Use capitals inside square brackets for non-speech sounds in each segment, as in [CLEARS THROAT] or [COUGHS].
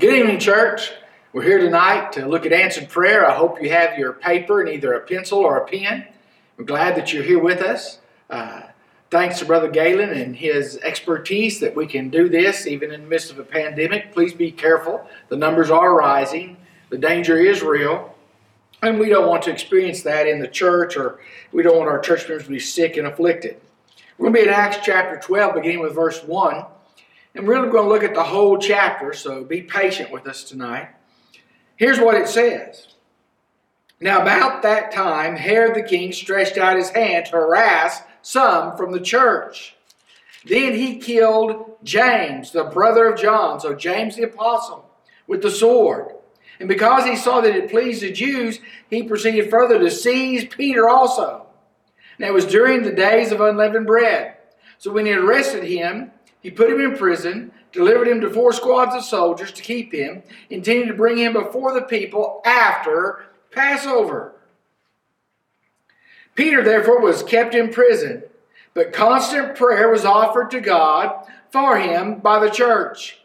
Good evening, church. We're here tonight to look at answered prayer. I hope you have your paper and either a pencil or a pen. We're glad that you're here with us. Uh, thanks to Brother Galen and his expertise that we can do this even in the midst of a pandemic. Please be careful. The numbers are rising, the danger is real, and we don't want to experience that in the church or we don't want our church members to be sick and afflicted. We're going to be in Acts chapter 12, beginning with verse 1. And we're going to look at the whole chapter, so be patient with us tonight. Here's what it says. Now, about that time, Herod the king stretched out his hand to harass some from the church. Then he killed James, the brother of John, so James the apostle, with the sword. And because he saw that it pleased the Jews, he proceeded further to seize Peter also. Now it was during the days of unleavened bread. So when he arrested him, he put him in prison, delivered him to four squads of soldiers to keep him, intending to bring him before the people after Passover. Peter, therefore, was kept in prison, but constant prayer was offered to God for him by the church.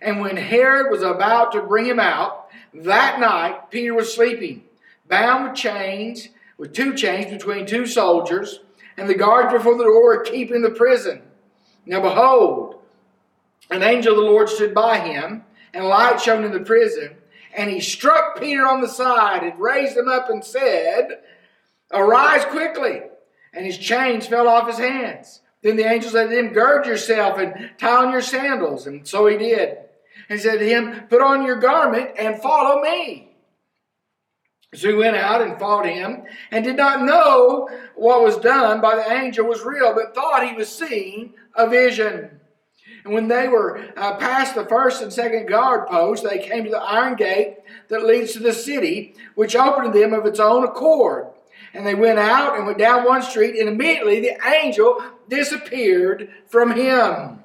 And when Herod was about to bring him out, that night Peter was sleeping, bound with chains, with two chains between two soldiers, and the guards before the door were keeping the prison. Now behold, an angel of the Lord stood by him, and light shone in the prison. And he struck Peter on the side and raised him up and said, Arise quickly. And his chains fell off his hands. Then the angel said to him, Gird yourself and tie on your sandals. And so he did. And he said to him, Put on your garment and follow me. So he went out and followed him and did not know what was done by the angel was real, but thought he was seeing a vision. And when they were uh, past the first and second guard posts, they came to the iron gate that leads to the city, which opened to them of its own accord. And they went out and went down one street, and immediately the angel disappeared from him.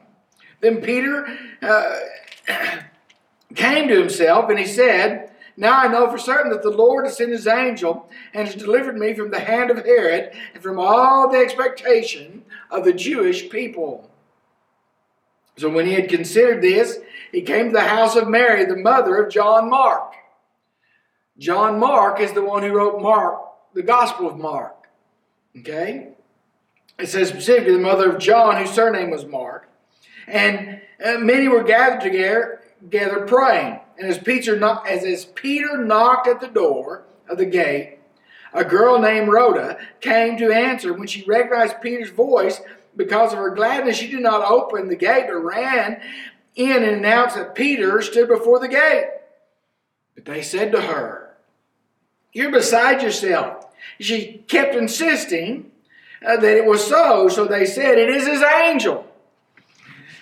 Then Peter uh, [CLEARS THROAT] came to himself and he said, Now I know for certain that the Lord has sent his angel and has delivered me from the hand of Herod and from all the expectation of the Jewish people. So when he had considered this, he came to the house of Mary, the mother of John Mark. John Mark is the one who wrote Mark, the Gospel of Mark. Okay? It says specifically the mother of John, whose surname was Mark. And uh, many were gathered together, together praying. And as Peter, as, as Peter knocked at the door of the gate, a girl named Rhoda came to answer. When she recognized Peter's voice, because of her gladness, she did not open the gate, but ran in and announced that Peter stood before the gate. But they said to her, You're beside yourself. She kept insisting uh, that it was so, so they said, It is his angel.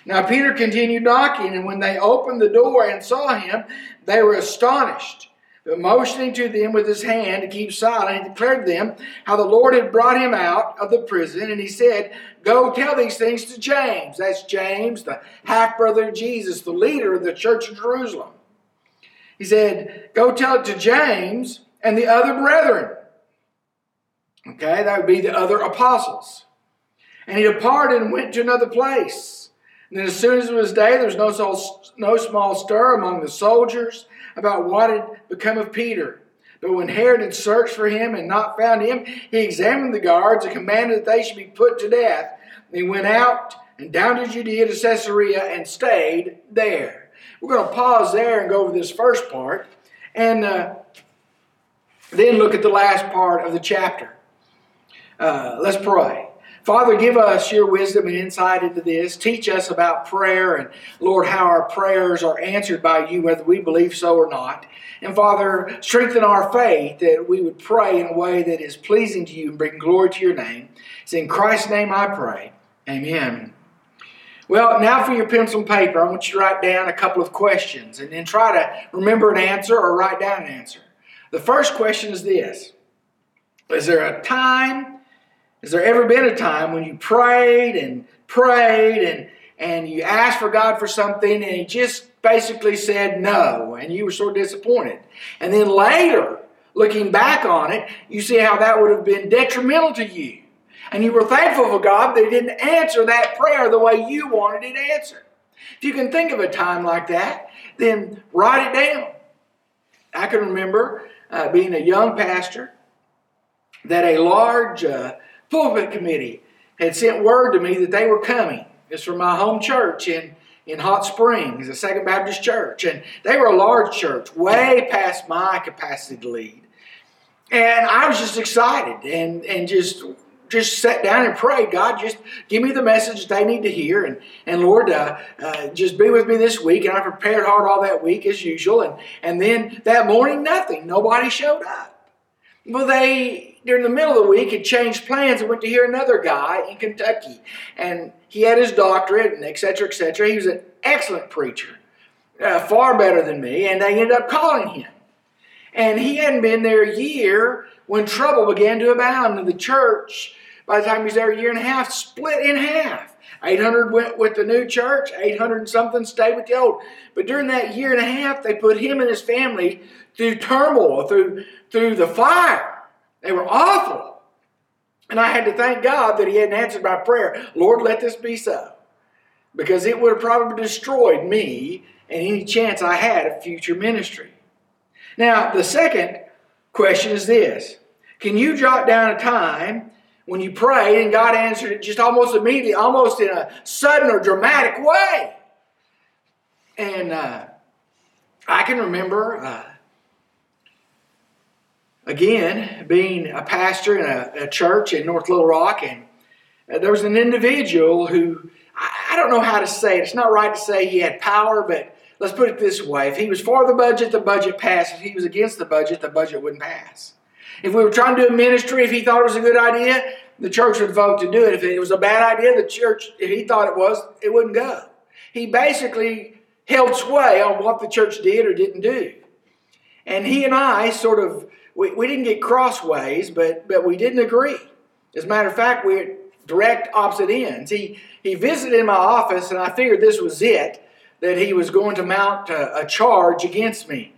Now Peter continued knocking, and when they opened the door and saw him, they were astonished. But motioning to them with his hand to keep silent, he declared to them how the Lord had brought him out of the prison. And he said, Go tell these things to James. That's James, the half brother of Jesus, the leader of the church of Jerusalem. He said, Go tell it to James and the other brethren. Okay, that would be the other apostles. And he departed and went to another place. And then, as soon as it was day, there was no, no small stir among the soldiers about what had become of Peter. But when Herod had searched for him and not found him, he examined the guards and commanded that they should be put to death. And he went out and down to Judea to Caesarea and stayed there. We're going to pause there and go over this first part and uh, then look at the last part of the chapter. Uh, let's pray. Father, give us your wisdom and insight into this. Teach us about prayer and, Lord, how our prayers are answered by you, whether we believe so or not. And Father, strengthen our faith that we would pray in a way that is pleasing to you and bring glory to your name. It's in Christ's name I pray. Amen. Well, now for your pencil and paper, I want you to write down a couple of questions and then try to remember an answer or write down an answer. The first question is this Is there a time has there ever been a time when you prayed and prayed and, and you asked for God for something and He just basically said no and you were so disappointed? And then later, looking back on it, you see how that would have been detrimental to you. And you were thankful for God that He didn't answer that prayer the way you wanted it answered. If you can think of a time like that, then write it down. I can remember uh, being a young pastor that a large uh, pulpit committee had sent word to me that they were coming. It's from my home church in, in Hot Springs, the Second Baptist Church. And they were a large church, way past my capacity to lead. And I was just excited and, and just just sat down and prayed, God, just give me the message that they need to hear. And, and Lord, uh, uh, just be with me this week. And I prepared hard all that week as usual. And, and then that morning, nothing. Nobody showed up. Well, they, during the middle of the week, had changed plans and went to hear another guy in Kentucky. And he had his doctorate and et cetera, et cetera. He was an excellent preacher, uh, far better than me. And they ended up calling him. And he hadn't been there a year when trouble began to abound. And the church, by the time he was there a year and a half, split in half. 800 went with the new church, 800 and something stayed with the old. But during that year and a half, they put him and his family through turmoil, through, through the fire. They were awful. And I had to thank God that he hadn't answered my prayer. Lord, let this be so. Because it would have probably destroyed me and any chance I had of future ministry. Now, the second question is this Can you jot down a time when you prayed and God answered it just almost immediately, almost in a sudden or dramatic way? And uh, I can remember, uh, again, being a pastor in a, a, church in North Little Rock, and uh, there was an individual who, I, I don't know how to say it, it's not right to say he had power, but Let's put it this way if he was for the budget, the budget passed. If he was against the budget, the budget wouldn't pass. If we were trying to do a ministry, if he thought it was a good idea, the church would vote to do it. If it was a bad idea, the church, if he thought it was, it wouldn't go. He basically held sway on what the church did or didn't do. And he and I sort of, we, we didn't get crossways, but, but we didn't agree. As a matter of fact, we're direct opposite ends. He, he visited in my office, and I figured this was it that he was going to mount a, a charge against me.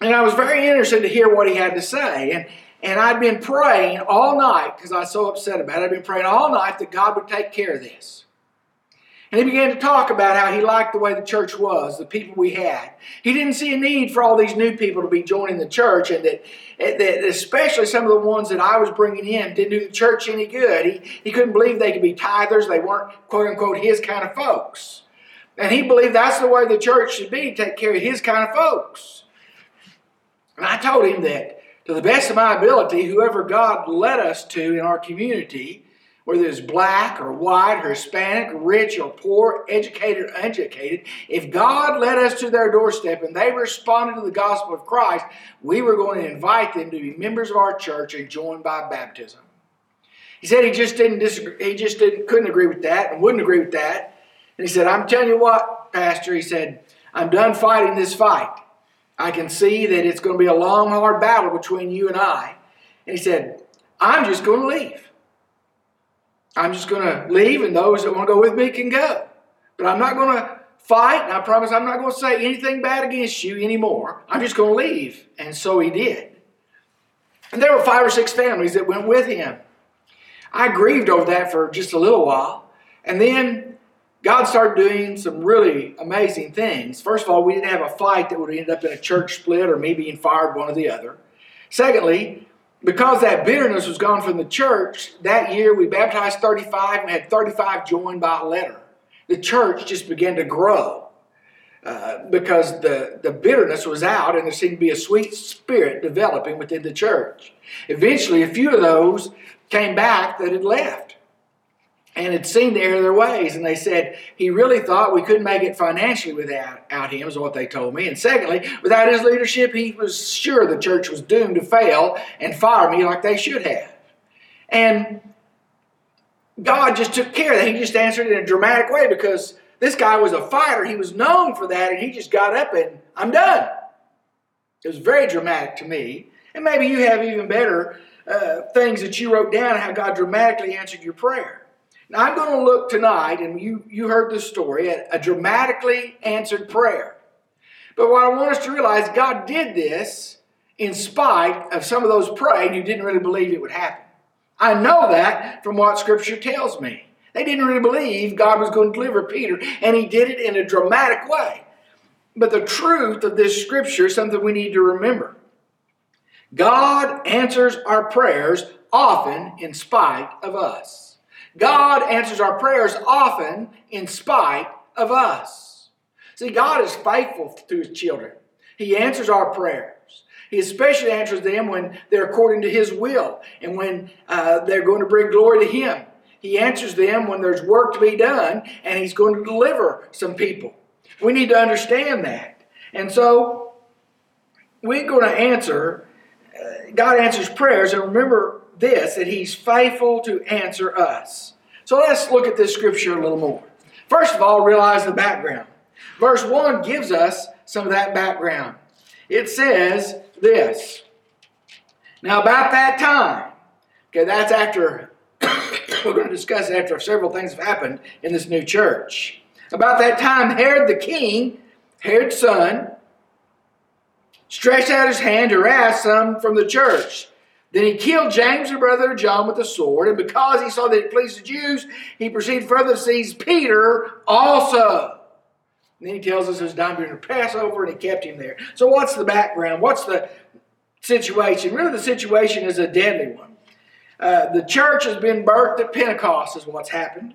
And I was very interested to hear what he had to say. And, and I'd been praying all night because I was so upset about it. I'd been praying all night that God would take care of this. And he began to talk about how he liked the way the church was, the people we had. He didn't see a need for all these new people to be joining the church, and that, that especially some of the ones that I was bringing in didn't do the church any good. He, he couldn't believe they could be tithers, they weren't, quote unquote, his kind of folks. And he believed that's the way the church should be, take care of his kind of folks. And I told him that to the best of my ability, whoever God led us to in our community, whether it's black or white or Hispanic, rich or poor, educated or uneducated, if God led us to their doorstep and they responded to the gospel of Christ, we were going to invite them to be members of our church and join by baptism. He said he just didn't disagree, he just didn't couldn't agree with that and wouldn't agree with that. And he said, I'm telling you what, Pastor, he said, I'm done fighting this fight. I can see that it's going to be a long, hard battle between you and I. And he said, I'm just going to leave. I'm just going to leave, and those that want to go with me can go. But I'm not going to fight, and I promise I'm not going to say anything bad against you anymore. I'm just going to leave. And so he did. And there were five or six families that went with him. I grieved over that for just a little while. And then God started doing some really amazing things. First of all, we didn't have a fight that would end up in a church split or me being fired, one or the other. Secondly, because that bitterness was gone from the church, that year we baptized 35 and had 35 joined by letter. The church just began to grow uh, because the, the bitterness was out and there seemed to be a sweet spirit developing within the church. Eventually, a few of those came back that had left and had seen the error of their ways. And they said he really thought we couldn't make it financially without him, is what they told me. And secondly, without his leadership, he was sure the church was doomed to fail and fire me like they should have. And God just took care of that. He just answered in a dramatic way because this guy was a fighter. He was known for that, and he just got up and I'm done. It was very dramatic to me. And maybe you have even better uh, things that you wrote down how God dramatically answered your prayer. Now, I'm going to look tonight, and you, you heard the story, at a dramatically answered prayer. But what I want us to realize, God did this in spite of some of those praying who didn't really believe it would happen. I know that from what Scripture tells me. They didn't really believe God was going to deliver Peter, and he did it in a dramatic way. But the truth of this scripture is something we need to remember. God answers our prayers often in spite of us. God answers our prayers often in spite of us. See, God is faithful to his children. He answers our prayers. He especially answers them when they're according to His will and when uh, they're going to bring glory to Him. He answers them when there's work to be done and He's going to deliver some people. We need to understand that. And so we're going to answer, uh, God answers prayers, and remember this that He's faithful to answer us. So let's look at this scripture a little more. First of all, realize the background. Verse 1 gives us some of that background. It says this. Now, about that time, okay, that's after, [COUGHS] we're going to discuss after several things have happened in this new church. About that time, Herod the king, Herod's son, stretched out his hand to harass some from the church. Then he killed James, the brother of John, with a sword, and because he saw that it pleased the Jews, he proceeded further to seize Peter also. And then he tells us it was during the Passover and he kept him there. So, what's the background? What's the situation? Really, the situation is a deadly one. Uh, the church has been birthed at Pentecost, is what's happened.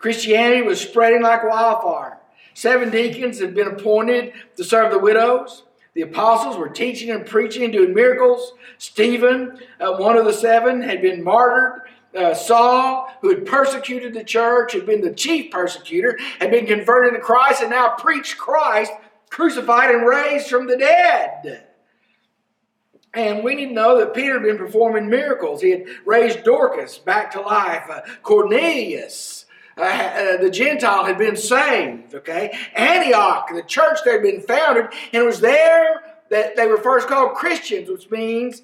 Christianity was spreading like wildfire. Seven deacons had been appointed to serve the widows. The apostles were teaching and preaching and doing miracles. Stephen, uh, one of the seven, had been martyred uh, Saul, who had persecuted the church, had been the chief persecutor, had been converted to Christ, and now preached Christ crucified and raised from the dead. And we need to know that Peter had been performing miracles. He had raised Dorcas back to life. Uh, Cornelius, uh, uh, the Gentile, had been saved. Okay, Antioch, the church that had been founded, and it was there that they were first called Christians, which means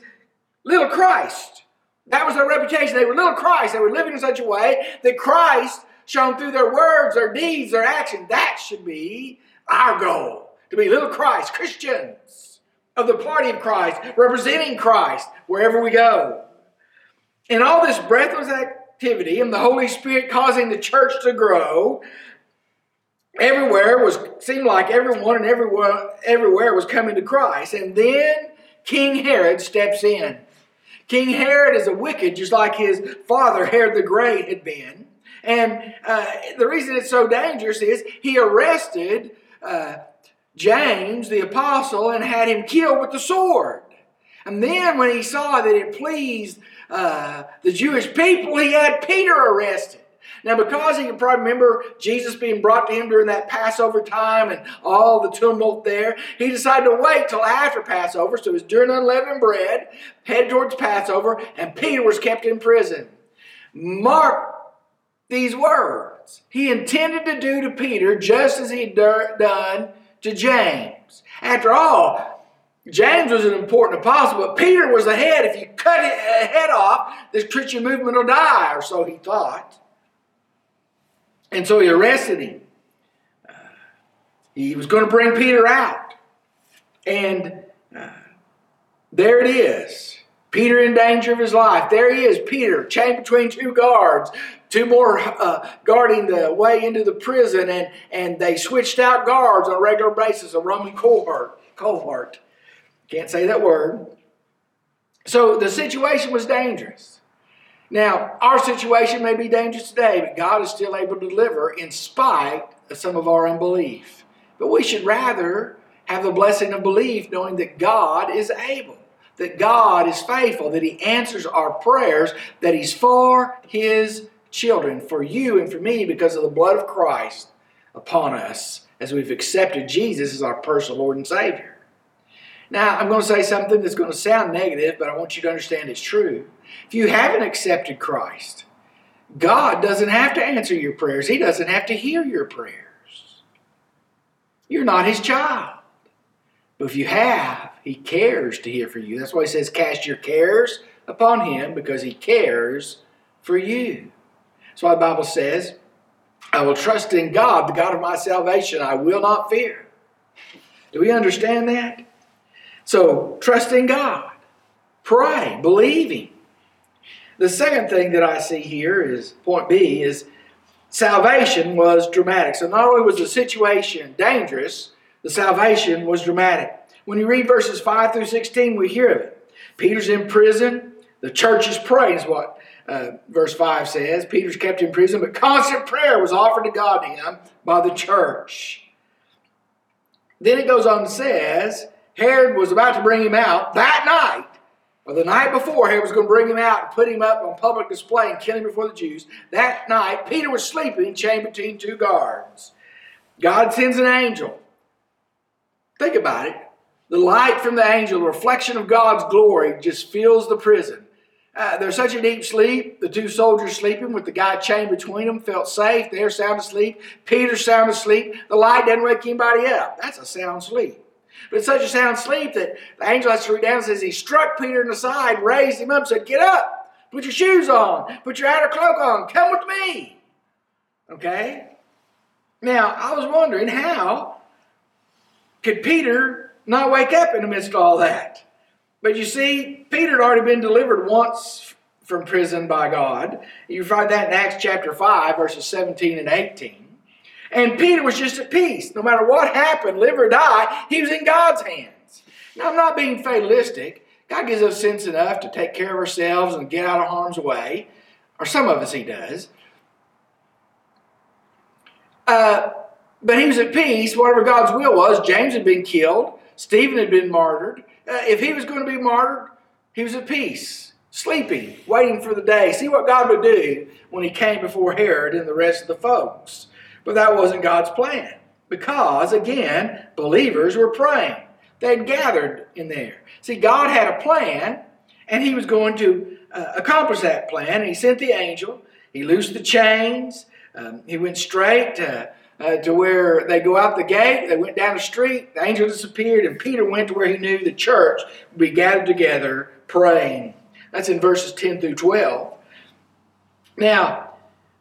little Christ. That was their reputation. They were little Christ. They were living in such a way that Christ shone through their words, their deeds, their action. That should be our goal to be little Christ, Christians of the party of Christ, representing Christ wherever we go. And all this breathless activity and the Holy Spirit causing the church to grow, everywhere was seemed like everyone and everywhere, everywhere was coming to Christ. And then King Herod steps in. King Herod is a wicked, just like his father, Herod the Great, had been. And uh, the reason it's so dangerous is he arrested uh, James, the apostle, and had him killed with the sword. And then when he saw that it pleased uh, the Jewish people, he had Peter arrested. Now, because he can probably remember Jesus being brought to him during that Passover time and all the tumult there, he decided to wait till after Passover. So it was during unleavened bread, head towards Passover, and Peter was kept in prison. Mark these words. He intended to do to Peter just as he had done to James. After all, James was an important apostle, but Peter was the head. If you cut a head off, this Christian movement will die, or so he thought. And so he arrested him. Uh, he was going to bring Peter out. And uh, there it is. Peter in danger of his life. There he is, Peter, chained between two guards, two more uh, guarding the way into the prison, and, and they switched out guards on a regular basis, a Roman cohort. cohort. Can't say that word. So the situation was dangerous. Now, our situation may be dangerous today, but God is still able to deliver in spite of some of our unbelief. But we should rather have the blessing of belief, knowing that God is able, that God is faithful, that He answers our prayers, that He's for His children, for you and for me, because of the blood of Christ upon us as we've accepted Jesus as our personal Lord and Savior. Now, I'm going to say something that's going to sound negative, but I want you to understand it's true. If you haven't accepted Christ, God doesn't have to answer your prayers, He doesn't have to hear your prayers. You're not His child. But if you have, He cares to hear for you. That's why He says, Cast your cares upon Him because He cares for you. That's why the Bible says, I will trust in God, the God of my salvation. I will not fear. Do we understand that? So, trust in God. Pray, believe Him. The second thing that I see here is point B is salvation was dramatic. So not only was the situation dangerous, the salvation was dramatic. When you read verses 5 through 16, we hear of it. Peter's in prison. The church is praying, is what uh, verse 5 says. Peter's kept in prison, but constant prayer was offered to God to him by the church. Then it goes on and says, Herod was about to bring him out that night, or the night before, Herod was going to bring him out and put him up on public display and kill him before the Jews. That night, Peter was sleeping, chained between two guards. God sends an angel. Think about it. The light from the angel, the reflection of God's glory, just fills the prison. Uh, there's such a deep sleep. The two soldiers sleeping with the guy chained between them felt safe. They're sound asleep. Peter's sound asleep. The light doesn't wake anybody up. That's a sound sleep. But such a sound sleep that the angel has to read down and says he struck Peter in the side, raised him up, said, Get up, put your shoes on, put your outer cloak on, come with me. Okay? Now, I was wondering how could Peter not wake up in the midst of all that? But you see, Peter had already been delivered once from prison by God. You find that in Acts chapter 5, verses 17 and 18. And Peter was just at peace. No matter what happened, live or die, he was in God's hands. Now, I'm not being fatalistic. God gives us sense enough to take care of ourselves and get out of harm's way, or some of us he does. Uh, but he was at peace, whatever God's will was. James had been killed, Stephen had been martyred. Uh, if he was going to be martyred, he was at peace, sleeping, waiting for the day. See what God would do when he came before Herod and the rest of the folks. But that wasn't God's plan because, again, believers were praying. They'd gathered in there. See, God had a plan, and He was going to uh, accomplish that plan. And He sent the angel, He loosed the chains, um, He went straight to, uh, to where they go out the gate, they went down the street, the angel disappeared, and Peter went to where he knew the church would be gathered together praying. That's in verses 10 through 12. Now,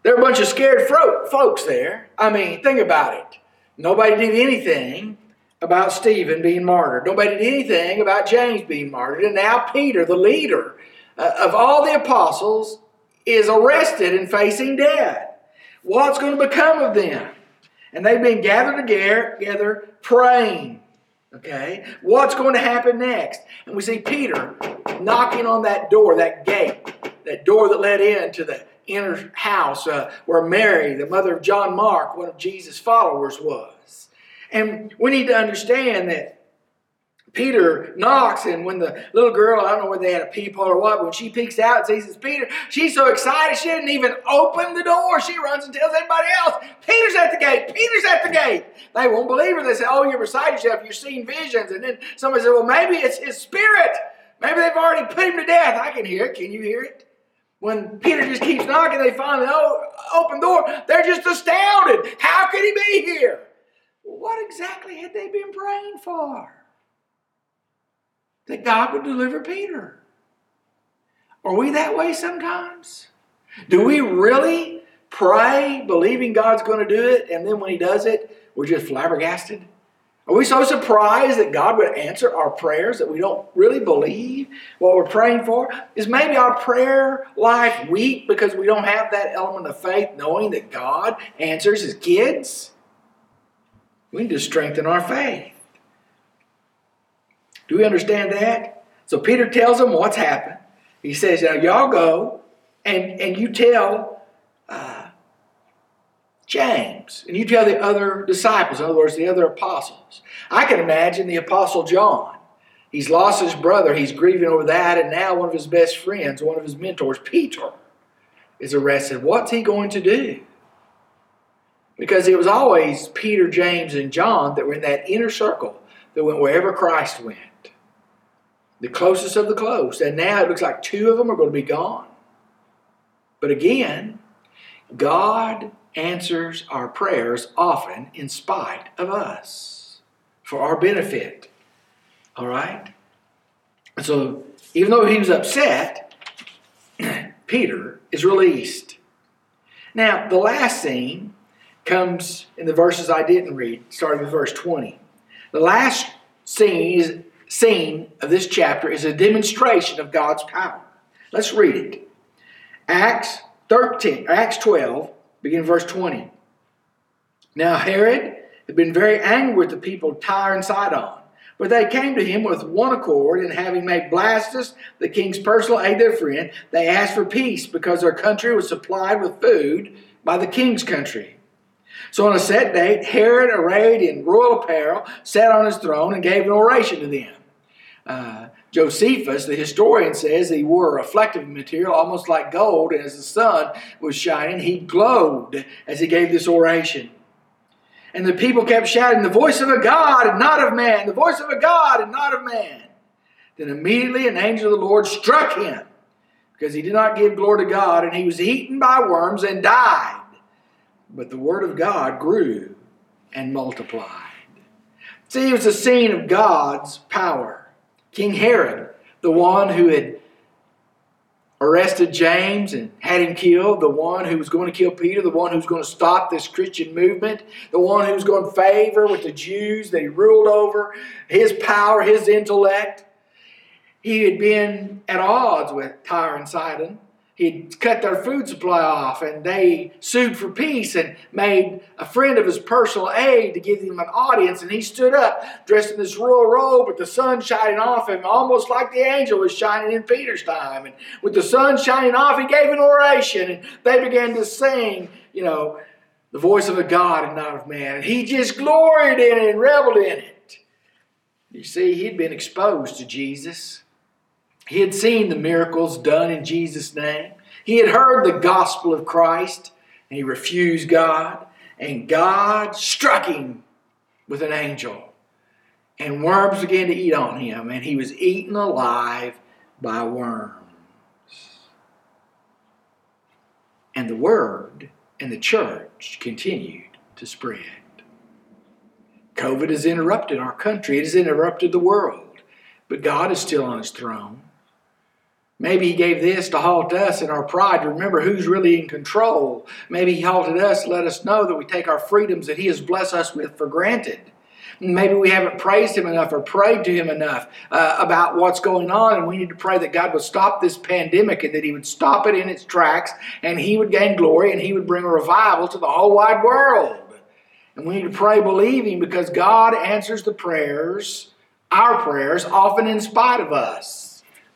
there were a bunch of scared folks there. I mean, think about it. Nobody did anything about Stephen being martyred. Nobody did anything about James being martyred. And now Peter, the leader uh, of all the apostles, is arrested and facing death. What's going to become of them? And they've been gathered together praying. Okay? What's going to happen next? And we see Peter knocking on that door, that gate, that door that led into the inner house uh, where Mary, the mother of John Mark, one of Jesus' followers, was. And we need to understand that Peter knocks, and when the little girl, I don't know whether they had a peephole or what, when she peeks out and sees it's Peter, she's so excited she didn't even open the door. She runs and tells everybody else, Peter's at the gate, Peter's at the gate. They won't believe her. They say, Oh, you're beside yourself, you're seeing visions. And then somebody said, Well, maybe it's his spirit. Maybe they've already put him to death. I can hear it. Can you hear it? When Peter just keeps knocking, they finally open the door. They're just astounded. How could he be here? What exactly had they been praying for? That God would deliver Peter. Are we that way sometimes? Do we really pray believing God's going to do it, and then when He does it, we're just flabbergasted? Are we so surprised that God would answer our prayers that we don't really believe what we're praying for? Is maybe our prayer life weak because we don't have that element of faith knowing that God answers his kids? We need to strengthen our faith. Do we understand that? So Peter tells them what's happened. He says, Now y'all go and, and you tell James, and you tell the other disciples, in other words, the other apostles. I can imagine the apostle John. He's lost his brother, he's grieving over that, and now one of his best friends, one of his mentors, Peter, is arrested. What's he going to do? Because it was always Peter, James, and John that were in that inner circle that went wherever Christ went. The closest of the close. And now it looks like two of them are going to be gone. But again, God answers our prayers often in spite of us for our benefit. All right? So, even though he was upset, [CLEARS THROAT] Peter is released. Now, the last scene comes in the verses I didn't read, starting with verse 20. The last scene, is, scene of this chapter is a demonstration of God's power. Let's read it. Acts 13, Acts 12, Begin verse 20. Now Herod had been very angry with the people of Tyre and Sidon. But they came to him with one accord, and having made Blastus, the king's personal aide, their friend, they asked for peace because their country was supplied with food by the king's country. So on a set date, Herod, arrayed in royal apparel, sat on his throne and gave an oration to them. Uh, Josephus, the historian, says he wore a reflective material almost like gold, and as the sun was shining, he glowed as he gave this oration. And the people kept shouting, The voice of a God and not of man, the voice of a God and not of man. Then immediately an angel of the Lord struck him because he did not give glory to God, and he was eaten by worms and died. But the word of God grew and multiplied. See, it was a scene of God's power. King Herod, the one who had arrested James and had him killed, the one who was going to kill Peter, the one who was going to stop this Christian movement, the one who was going to favor with the Jews that he ruled over, his power, his intellect. He had been at odds with Tyre and Sidon he'd cut their food supply off and they sued for peace and made a friend of his personal aide to give him an audience. And he stood up dressed in this royal robe with the sun shining off him almost like the angel was shining in peter's time. And with the sun shining off he gave an oration and they began to sing you know the voice of a god and not of man. And he just gloried in it and reveled in it. You see he'd been exposed to jesus he had seen the miracles done in Jesus' name. He had heard the gospel of Christ and he refused God. And God struck him with an angel. And worms began to eat on him. And he was eaten alive by worms. And the word and the church continued to spread. COVID has interrupted our country, it has interrupted the world. But God is still on his throne. Maybe he gave this to halt us in our pride to remember who's really in control. Maybe he halted us to let us know that we take our freedoms that he has blessed us with for granted. Maybe we haven't praised him enough or prayed to him enough uh, about what's going on, and we need to pray that God would stop this pandemic and that he would stop it in its tracks and he would gain glory and he would bring a revival to the whole wide world. And we need to pray believing because God answers the prayers, our prayers, often in spite of us.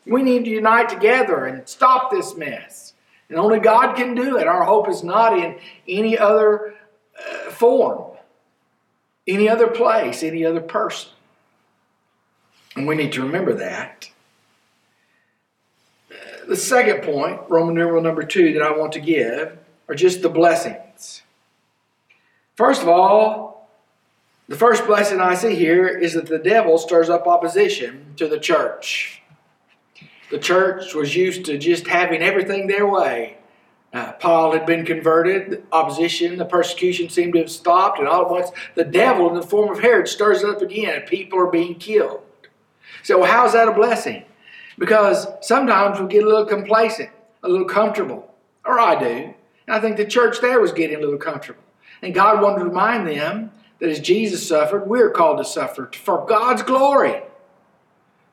We need to unite together and stop this mess. And only God can do it. Our hope is not in any other uh, form, any other place, any other person. And we need to remember that. Uh, the second point, Roman numeral number two, that I want to give are just the blessings. First of all, the first blessing I see here is that the devil stirs up opposition to the church. The church was used to just having everything their way. Uh, Paul had been converted, the opposition, the persecution seemed to have stopped, and all at once the devil, in the form of Herod, stirs it up again, and people are being killed. So, well, how's that a blessing? Because sometimes we get a little complacent, a little comfortable, or I do. And I think the church there was getting a little comfortable. And God wanted to remind them that as Jesus suffered, we're called to suffer for God's glory.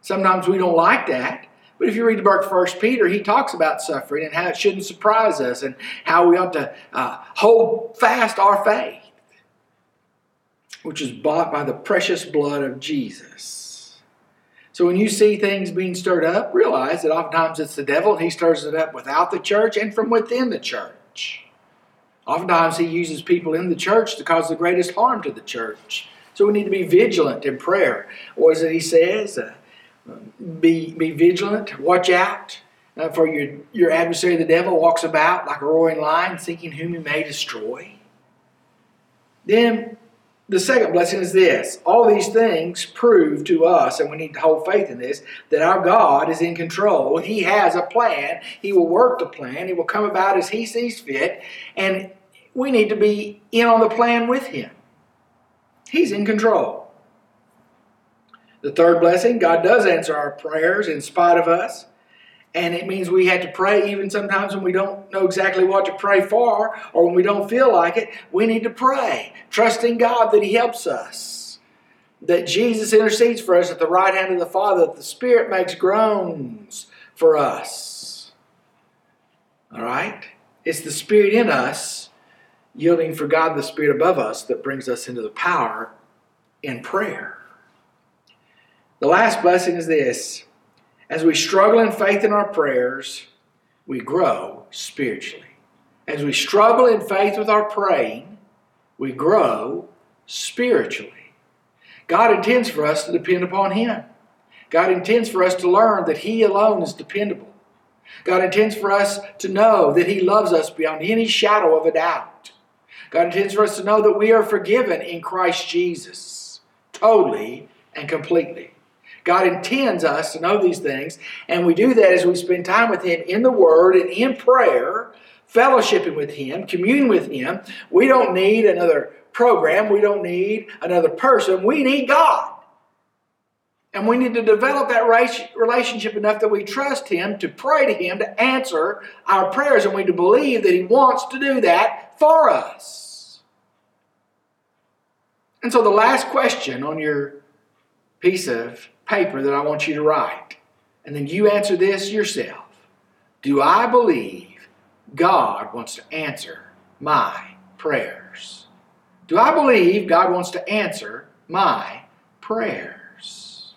Sometimes we don't like that. But if you read the book of First Peter, he talks about suffering and how it shouldn't surprise us and how we ought to uh, hold fast our faith, which is bought by the precious blood of Jesus. So when you see things being stirred up, realize that oftentimes it's the devil. He stirs it up without the church and from within the church. Oftentimes he uses people in the church to cause the greatest harm to the church. So we need to be vigilant in prayer. What is it he says? Uh, be, be vigilant, watch out, uh, for your, your adversary, the devil, walks about like a roaring lion, seeking whom he may destroy. Then the second blessing is this all these things prove to us, and we need to hold faith in this, that our God is in control. He has a plan. He will work the plan. He will come about as He sees fit. And we need to be in on the plan with Him. He's in control. The third blessing, God does answer our prayers in spite of us. And it means we have to pray even sometimes when we don't know exactly what to pray for or when we don't feel like it. We need to pray, trusting God that He helps us. That Jesus intercedes for us at the right hand of the Father, that the Spirit makes groans for us. All right? It's the Spirit in us yielding for God the Spirit above us that brings us into the power in prayer. The last blessing is this as we struggle in faith in our prayers, we grow spiritually. As we struggle in faith with our praying, we grow spiritually. God intends for us to depend upon Him. God intends for us to learn that He alone is dependable. God intends for us to know that He loves us beyond any shadow of a doubt. God intends for us to know that we are forgiven in Christ Jesus, totally and completely. God intends us to know these things, and we do that as we spend time with Him in the Word and in prayer, fellowshipping with Him, communing with Him. We don't need another program, we don't need another person, we need God. And we need to develop that relationship enough that we trust Him to pray to Him to answer our prayers, and we to believe that He wants to do that for us. And so, the last question on your piece of paper that I want you to write, and then you answer this yourself Do I believe God wants to answer my prayers? Do I believe God wants to answer my prayers?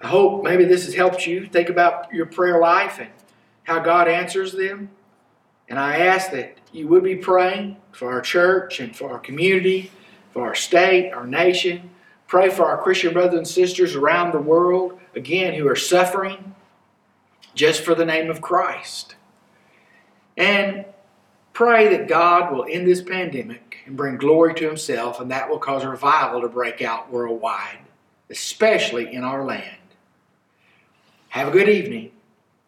I hope maybe this has helped you think about your prayer life and how God answers them. And I ask that you would be praying for our church and for our community, for our state, our nation. Pray for our Christian brothers and sisters around the world, again, who are suffering just for the name of Christ. And pray that God will end this pandemic and bring glory to Himself, and that will cause revival to break out worldwide, especially in our land. Have a good evening.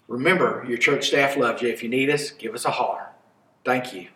Remember, your church staff loves you. If you need us, give us a holler. Thank you.